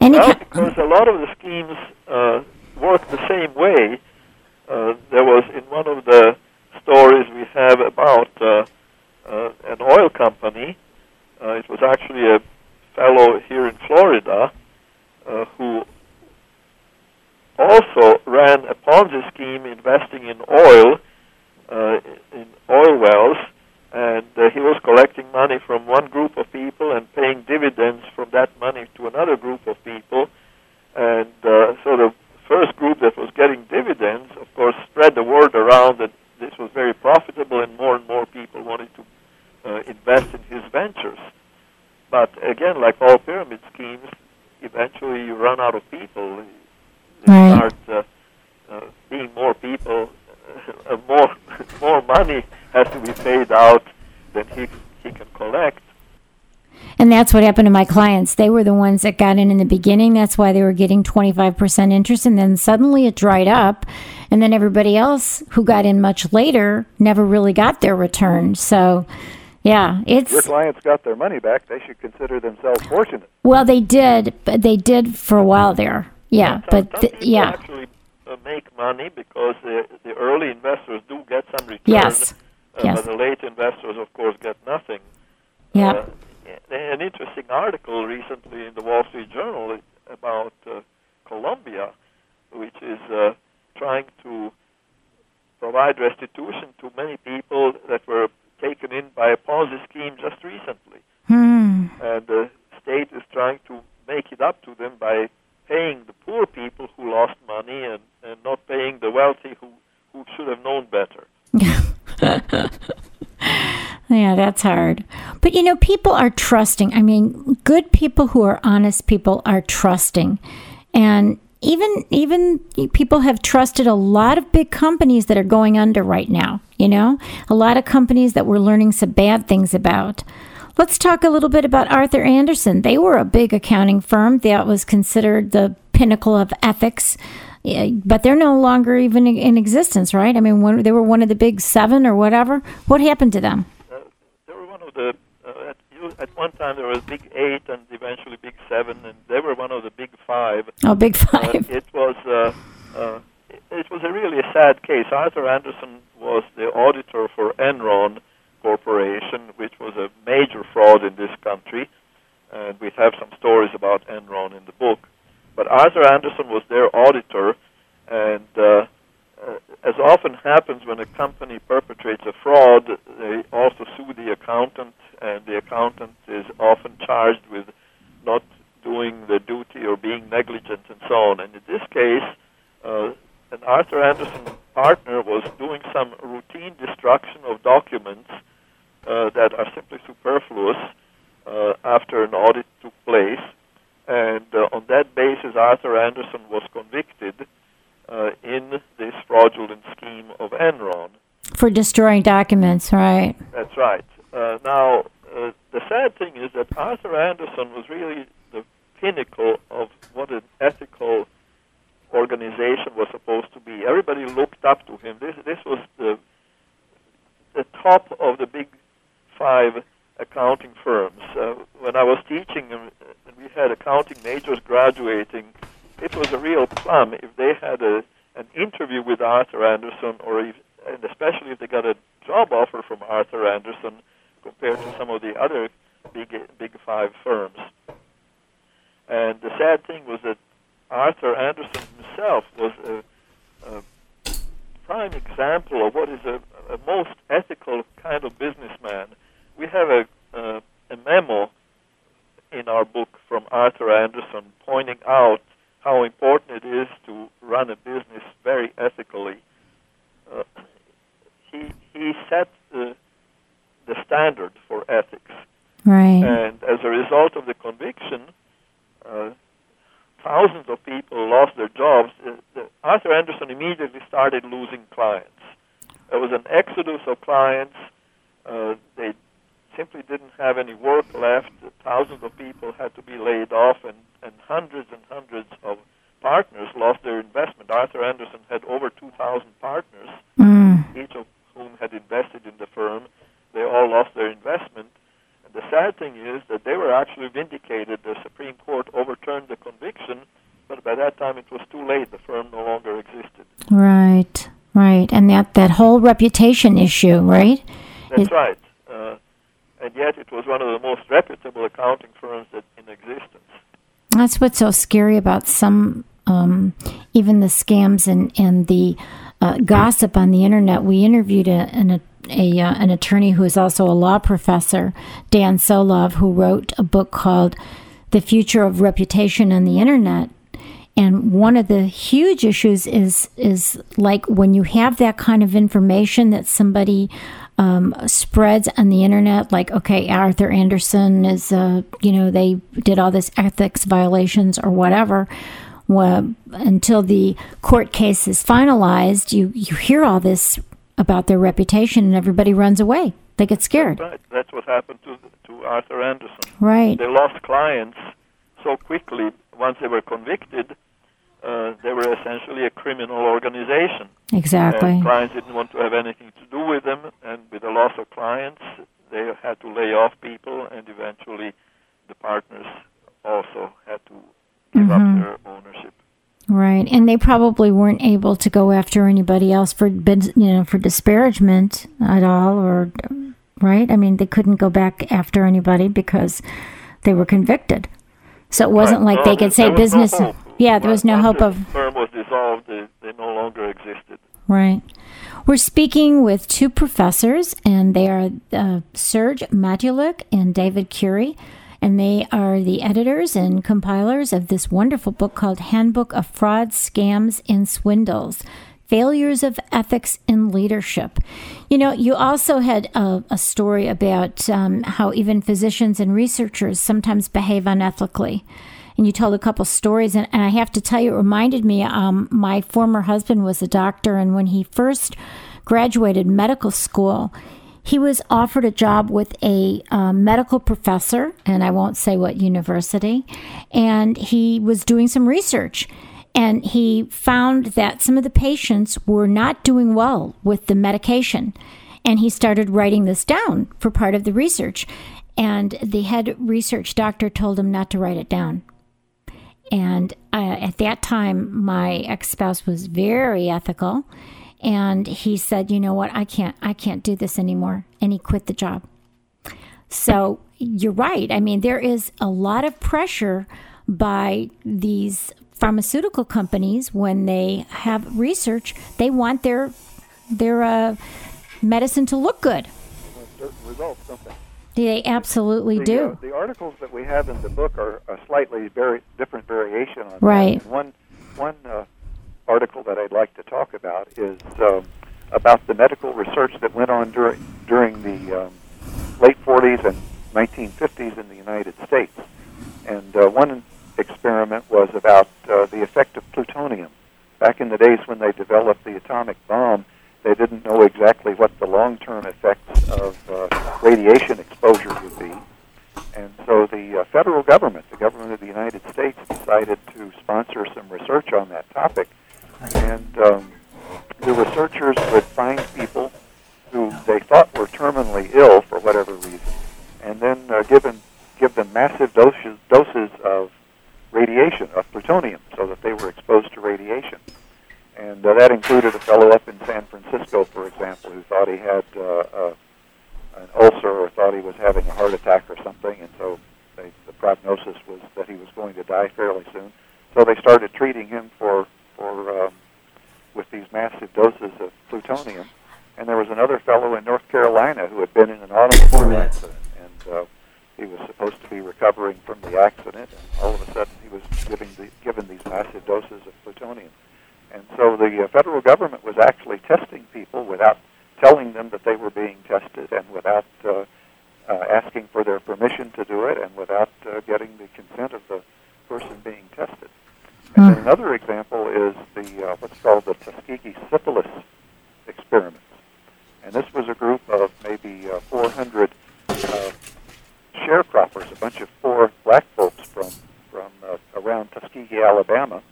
Any well, because a lot of the schemes uh, work the same way. Uh, there was in one of the stories we have about uh, uh, an oil company. Uh, it was actually a fellow here in Florida uh, who also ran a Ponzi scheme investing in oil, uh, in oil wells, and uh, he was collecting money from one group of people and paying dividends from that money to another group of people. And uh, so the first group that was getting dividends, of course, spread the word around that this was very profitable, and more and more people wanted to uh, invest in his ventures. But again, like all pyramid schemes, eventually you run out of people. You Right. start uh, uh, being more people, <laughs> uh, more <laughs> more money has to be paid out than he he can collect. And that's what happened to my clients. They were the ones that got in in the beginning. That's why they were getting 25% interest. And then suddenly it dried up. And then everybody else who got in much later never really got their return. So, yeah, Your it's, clients got their money back. They should consider themselves fortunate. well, they did, but they did for a while there. Yeah, Some- but th- yeah, actually uh, make money because the the early investors do get some return. Yes. Uh, Yes. But the late investors, of course, get nothing. yeah. Uh, an interesting article recently in the Wall Street Journal about uh, Colombia, which is uh, trying to provide restitution to many people that were taken in by a Ponzi scheme just recently. Hmm. And the state is trying to make it up to them by paying the poor people who lost money and, and not paying the wealthy who, who should have known better. <laughs> yeah, that's hard. But you know, people are trusting. I mean, good people who are honest people are trusting. And even even people have trusted a lot of big companies that are going under right now, you know? A lot of companies that we're learning some bad things about. Let's talk a little bit about Arthur Andersen. They were a big accounting firm that was considered the pinnacle of ethics, eh, but they're no longer even in existence, right? I mean, when, they were one of the big seven or whatever. What happened to them? Uh, they were one of the. Uh, at, at, one time, there was Big Eight and eventually Big Seven, and they were one of the Big Five. Oh, Big Five. it was. Uh, uh, it was a really a sad case. Arthur Andersen was the auditor for Enron Corporation, which was a major fraud in this country, and we have some stories about Enron in the book. But Arthur Andersen was their auditor, and as often happens when a company perpetrates a fraud, they also sue the accountant, and the accountant is often charged with not doing the duty or being negligent and so on. And in this case, uh, an Arthur Andersen partner was doing some routine destruction of documents uh, that are simply superfluous uh, after an audit took place. And uh, on that basis, Arthur Andersen was convicted uh, in this fraudulent scheme of Enron. For destroying documents, right? That's right. Uh, now, uh, the sad thing is that Arthur Andersen was really the pinnacle of what an ethical organization was supposed to be. Everybody looked up to him. This this was the the top of the big five accounting firms. Uh, when I was teaching, and we had accounting majors graduating, it was a real plum if they had a an interview with Arthur Andersen, or if, and especially if they got a job offer from Arthur Andersen, compared to some of the other big big five firms. And the sad thing was that Arthur Andersen himself was a, a prime example of what is a, a most ethical kind of businessman we have a, uh, a memo in our book from Arthur Andersen pointing out how important it is to run a business very ethically. Uh, he he set the the standard for ethics, right? And as a result of the conviction, uh, thousands of people lost their jobs. Uh, the, Arthur Andersen immediately started losing clients. There was an exodus of clients. Uh, they simply didn't have any work left. Thousands of people had to be laid off, and, and hundreds and hundreds of partners lost their investment. Arthur Andersen had over 2,000 partners, mm. each of whom had invested in the firm. They all lost their investment. And the sad thing is that they were actually vindicated. The Supreme Court overturned the conviction, but by that time it was too late. The firm no longer existed. Right, right. And that, that whole reputation issue, right? That's it, right. Uh, and yet it was one of the most reputable accounting firms that in existence. That's what's so scary about some, um, even the scams and and the uh, gossip on the internet. We interviewed a, an a, uh, an attorney who is also a law professor, Dan Solove, who wrote a book called "The Future of Reputation on the Internet." And one of the huge issues is is like when you have that kind of information that somebody um, spreads on the internet, like, okay, Arthur Andersen is, uh, you know, they did all this ethics violations or whatever. Well, until the court case is finalized, you, you hear all this about their reputation and everybody runs away. They get scared. That's right. That's what happened to, to Arthur Andersen. Right. They lost clients so quickly once they were convicted uh, they were essentially a criminal organization. Exactly. And clients didn't want to have anything to do with them, and with the loss of clients, they had to lay off people, and eventually the partners also had to give mm-hmm. up their ownership. Right, and they probably weren't able to go after anybody else for you know for disparagement at all, or right? I mean, they couldn't go back after anybody because they were convicted. So it wasn't Right. like No, they could say was no business. yeah, there was no hope the of. firm was dissolved. They, they no longer existed. Right. We're speaking with two professors, and they are uh, Serge Matulich and David Currie, and they are the editors and compilers of this wonderful book called Handbook of Frauds, Scams, and Swindles. Failures of Ethics in Leadership. You know, you also had a, a story about um, how even physicians and researchers sometimes behave unethically and you told a couple stories and, and i have to tell you it reminded me um, my former husband was a doctor and when he first graduated medical school he was offered a job with a um, medical professor and i won't say what university and he was doing some research and he found that some of the patients were not doing well with the medication and he started writing this down for part of the research and the head research doctor told him not to write it down and uh, at that time, my ex spouse was very ethical, and he said, "You know what? I can't. I can't do this anymore." And he quit the job. So you're right. I mean, there is a lot of pressure by these pharmaceutical companies when they have research. They want their their uh, medicine to look good. certain results, don't they? They absolutely the, do. Uh, the articles that we have in the book are a slightly very different variation on Right. that. One one uh, article that I'd like to talk about is um, about the medical research that went on during during the um, late 40s and 1950s in the United States. And uh, one experiment was about uh, the effect of plutonium. Back in the days when they developed the atomic bomb, they didn't know exactly what the long-term effects of uh, radiation exposure would be. And so the uh, federal government, the government of the United States, decided to sponsor some research on that topic. And um, the researchers would find people who they thought were terminally ill for whatever reason, and then uh, give, them, give them massive doses, doses of radiation, of plutonium, so that they were exposed to radiation. And uh, that included a fellow up in San Francisco, for example, who thought he had uh, uh, an ulcer or thought he was having a heart attack or something, and so they, the prognosis was that he was going to die fairly soon. So they started treating him for for um, with these massive doses of plutonium. And there was another fellow in North Carolina who had been in an automobile accident, and uh, he was supposed to be recovering from the accident, and all of a sudden he was giving the, given these massive doses of plutonium. And so the uh, federal government was actually testing people without telling them that they were being tested and without uh, uh, asking for their permission to do it and without uh, getting the consent of the person being tested. And then another example is the uh, what's called the Tuskegee syphilis experiments. And this was a group of maybe uh, 400 uh, sharecroppers, a bunch of poor black folks from from uh, around Tuskegee, Alabama,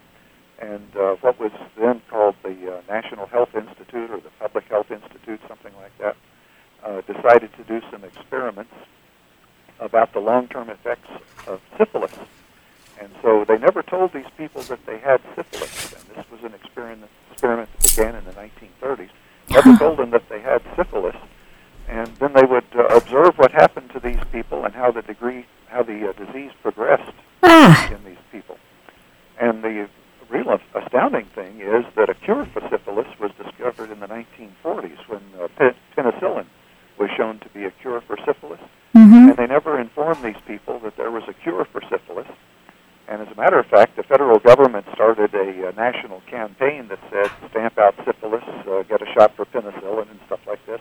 and uh, what was then called the uh, National Health Institute or the Public Health Institute, something like that, uh, decided to do some experiments about the long-term effects of syphilis. And so they never told these people that they had syphilis. And this was an experiment, experiment that began in the 1930s. Never <laughs> told them that they had syphilis. And then they would uh, observe what happened to these people and how the degree, how the uh, disease progressed Ah, in these people. And the real astounding thing is that a cure for syphilis was discovered in the 1940s when uh, penicillin was shown to be a cure for syphilis. hmm And they never informed these people that there was a cure for syphilis. And as a matter of fact, the federal government started a, uh national campaign that said, stamp out syphilis, uh, get a shot for penicillin and stuff like this.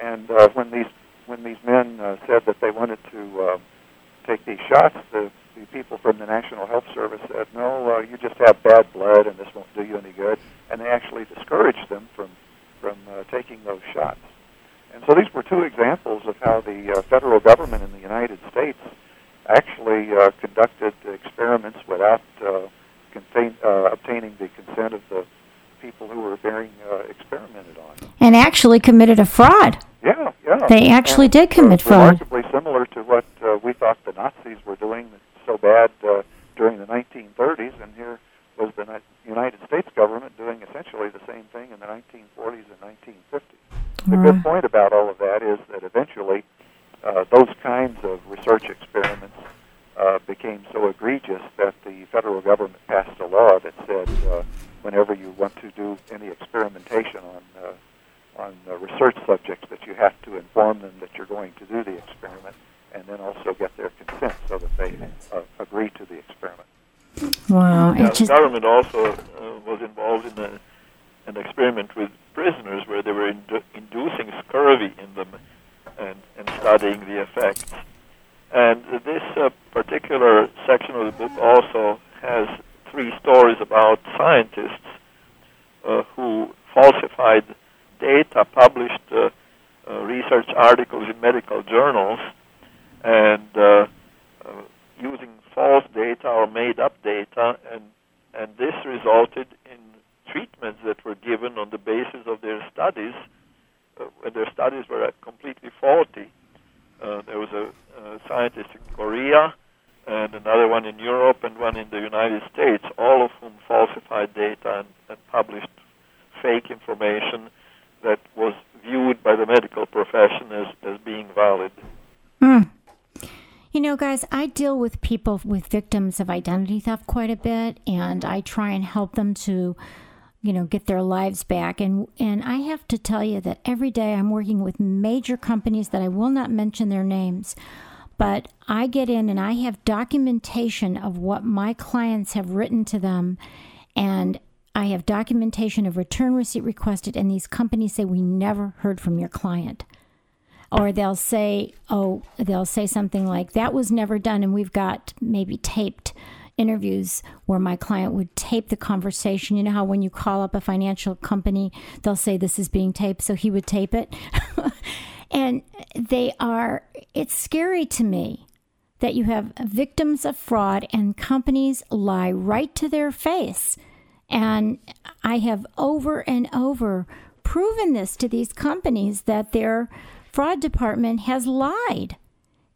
And uh, when these when these men uh, said that they wanted to uh, take these shots, the, the people from the National Health Service said, no, uh, you just have bad blood and this won't do you any good. And they actually discouraged them from, from uh, taking those shots. And so these were two examples of how the uh, federal government in the United States actually uh, conducted experiments without uh, contain, uh, obtaining the consent of the people who were being uh, experimented on. and actually committed a fraud. Yeah, yeah. They actually And, did commit uh, fraud. Remarkably similar to what uh, we thought the Nazis were doing so bad uh, during the 1930s, and here was the United States government doing essentially the same thing in the 1940s and 1950s. The Right. good point about all of that is that eventually uh, those kinds of research experiments uh, became so egregious that the federal government passed a law that said uh, whenever you want to do any experimentation on uh, on uh, research subjects, that you have to inform them that you're going to do the experiment, and then also get their consent so that they uh, agree to the experiment. Wow. It just, the government also uh, was involved in a, an experiment with prisoners where they were indu- inducing scurvy in them and, and studying the effects. And this uh, particular section of the book also has three stories about scientists uh, who falsified data, published uh, uh, research articles in medical journals, and uh, uh, using false data or made up data, and and this resulted in treatments that were given on the basis of their studies, when their studies were completely faulty. There was a, a scientist in Korea, and another one in Europe, and one in the United States, all of whom falsified data and, and published fake information that was viewed by the medical profession as, as being valid. Hmm. You know, guys, I deal with people with victims of identity theft quite a bit, and I try and help them to, you know, get their lives back. And and I have to tell you that every day I'm working with major companies that I will not mention their names, but I get in and I have documentation of what my clients have written to them, and I have documentation of return receipt requested, and these companies say we never heard from your client or they'll say, oh, they'll say something like, that was never done. And we've got maybe taped interviews where my client would tape the conversation. You know how when you call up a financial company, they'll say this is being taped, so he would tape it. <laughs> and they are, it's scary to me that you have victims of fraud and companies lie right to their face. And I have over and over proven this to these companies that their fraud department has lied.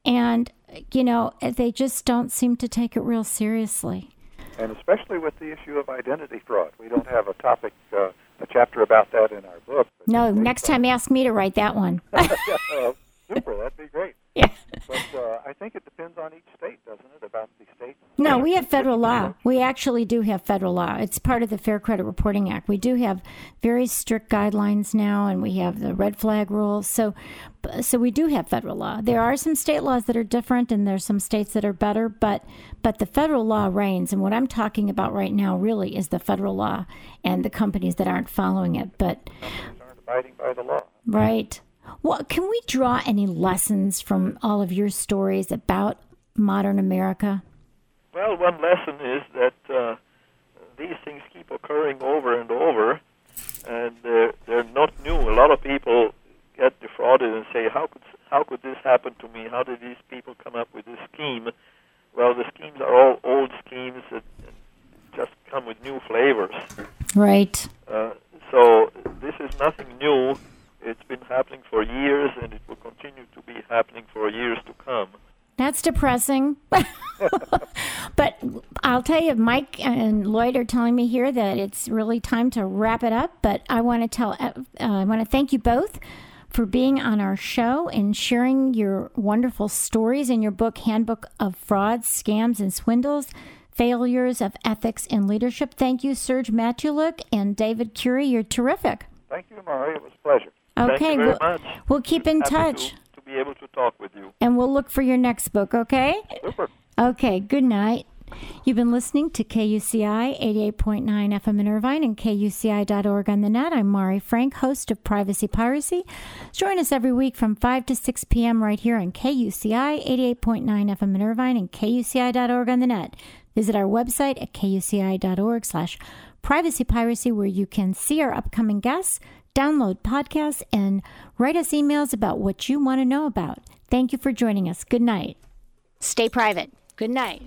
And, you know, they just don't seem to take it real seriously. And especially with the issue of identity fraud, we don't have a topic, uh, a chapter about that in our book. No, next time ask me to write that one. yeah, <laughs> <laughs> super, that'd be great. But uh, I think it depends on each state, doesn't it? About the state. No, we have federal law. We actually do have federal law. It's part of the Fair Credit Reporting Act. We do have very strict guidelines now, and we have the red flag rules. So, so we do have federal law. There are some state laws that are different, and there's some states that are better. But, but the federal law reigns. And what I'm talking about right now really is the federal law and the companies that aren't following it. But Companies aren't abiding by the law. Right. Well, can we draw any lessons from all of your stories about modern America? Well, one lesson is that uh, these things keep occurring over and over, and they're, they're not new. A lot of people get defrauded and say, "How could how could this happen to me? How did these people come up with this scheme?" Well, the schemes are all old schemes that just come with new flavors. Right. Uh, so this is nothing new. It's been happening for years, and it will continue to be happening for years to come. That's depressing. <laughs> but I'll tell you, Mike and Lloyd are telling me here that it's really time to wrap it up. But I want to tell, uh, I want to thank you both for being on our show and sharing your wonderful stories in your book, Handbook of Frauds, Scams, and Swindles. Failures of Ethics and Leadership. Thank you, Serge Matulich and David Currie. You're terrific. Thank you, Mari. It was a pleasure. Okay, Thank you very we'll, much. we'll keep in Happy touch To, to be able to talk with you. and we'll look for your next book, okay? Super. Okay, good night. You've been listening to KUCI 88.9 FM in Irvine and KUCI.org on the net. I'm Mari Frank, host of Privacy Piracy. Join us every week from 5 to 6 p.m. right here on KUCI 88.9 FM in Irvine and KUCI.org on the net. Visit our website at KUCI.org slash privacy piracy where you can see our upcoming guests, download podcasts, and write us emails about what you want to know about. Thank you for joining us. Good night. Stay private. Good night.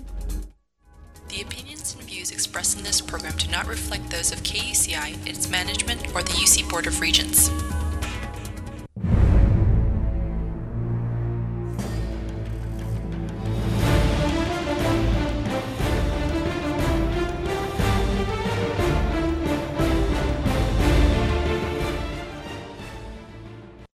The opinions and views expressed in this program do not reflect those of KUCI, its management, or the UC Board of Regents.